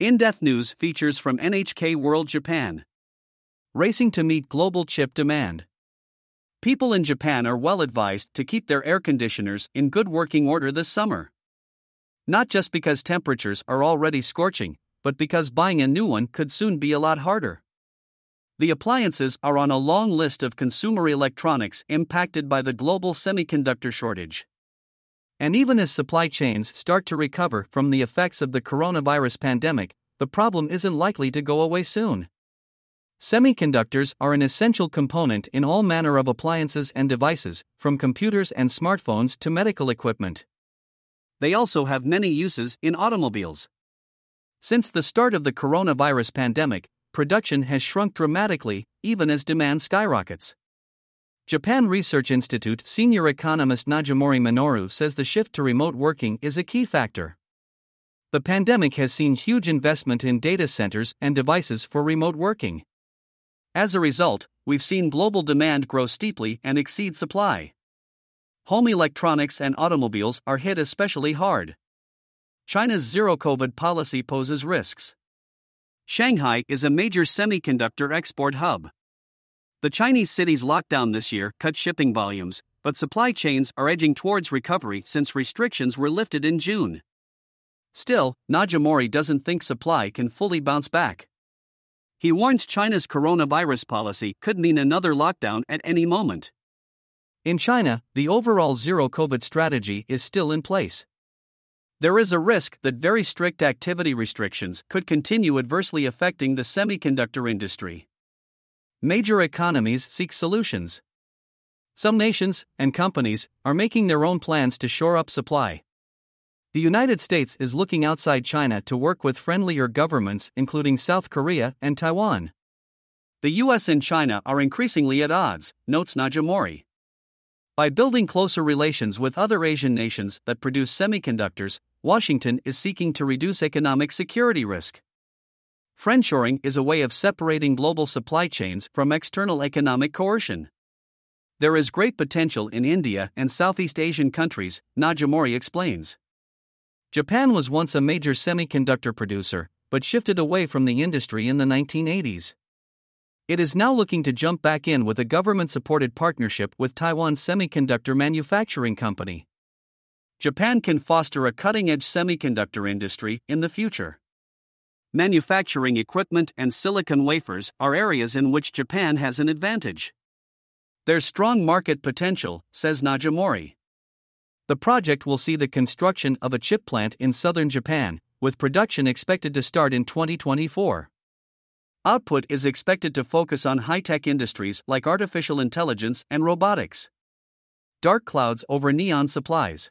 In depth news features from NHK World Japan. Racing to meet global chip demand. People in Japan are well advised to keep their air conditioners in good working order this summer. Not just because temperatures are already scorching, but because buying a new one could soon be a lot harder. The appliances are on a long list of consumer electronics impacted by the global semiconductor shortage. And even as supply chains start to recover from the effects of the coronavirus pandemic, the problem isn't likely to go away soon. Semiconductors are an essential component in all manner of appliances and devices, from computers and smartphones to medical equipment. They also have many uses in automobiles. Since the start of the coronavirus pandemic, production has shrunk dramatically, even as demand skyrockets. Japan Research Institute senior economist Nogimori Minoru says the shift to remote working is a key factor. The pandemic has seen huge investment in data centers and devices for remote working. As a result, we've seen global demand grow steeply and exceed supply. Home electronics and automobiles are hit especially hard. China's zero COVID policy poses risks. Shanghai is a major semiconductor export hub. The Chinese city's lockdown this year cut shipping volumes, but supply chains are edging towards recovery since restrictions were lifted in June. Still, Nogimori doesn't think supply can fully bounce back. He warns China's coronavirus policy could mean another lockdown at any moment. In China, the overall zero COVID strategy is still in place. There is a risk that very strict activity restrictions could continue adversely affecting the semiconductor industry. Major economies seek solutions. Some nations and companies are making their own plans to shore up supply. The United States is looking outside China to work with friendlier governments, including South Korea and Taiwan. The US and China are increasingly at odds, notes Nogimori. By building closer relations with other Asian nations that produce semiconductors, Washington is seeking to reduce economic security risk. Friendshoring is a way of separating global supply chains from external economic coercion. There is great potential in India and Southeast Asian countries, Nogimori explains. Japan was once a major semiconductor producer, but shifted away from the industry in the 1980s. It is now looking to jump back in with a government supported partnership with Taiwan's semiconductor manufacturing company. Japan can foster a cutting edge semiconductor industry in the future. Manufacturing equipment and silicon wafers are areas in which Japan has an advantage. There's strong market potential, says Nogimori. The project will see the construction of a chip plant in southern Japan, with production expected to start in 2024. Output is expected to focus on high tech industries like artificial intelligence and robotics. Dark clouds over neon supplies.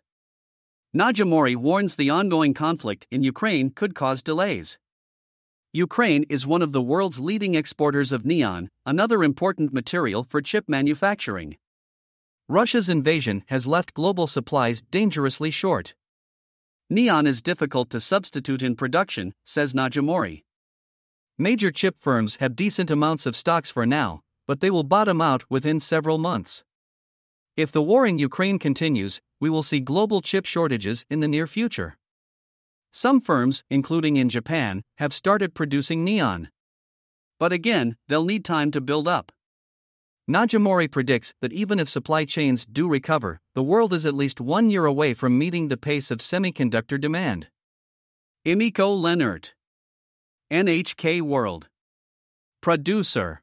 Nogimori warns the ongoing conflict in Ukraine could cause delays. Ukraine is one of the world's leading exporters of neon, another important material for chip manufacturing. Russia's invasion has left global supplies dangerously short. Neon is difficult to substitute in production, says Nogimori. Major chip firms have decent amounts of stocks for now, but they will bottom out within several months. If the war in Ukraine continues, we will see global chip shortages in the near future. Some firms, including in Japan, have started producing neon. But again, they'll need time to build up. Nogimori predicts that even if supply chains do recover, the world is at least one year away from meeting the pace of semiconductor demand. Emiko Leonard NHK World. Producer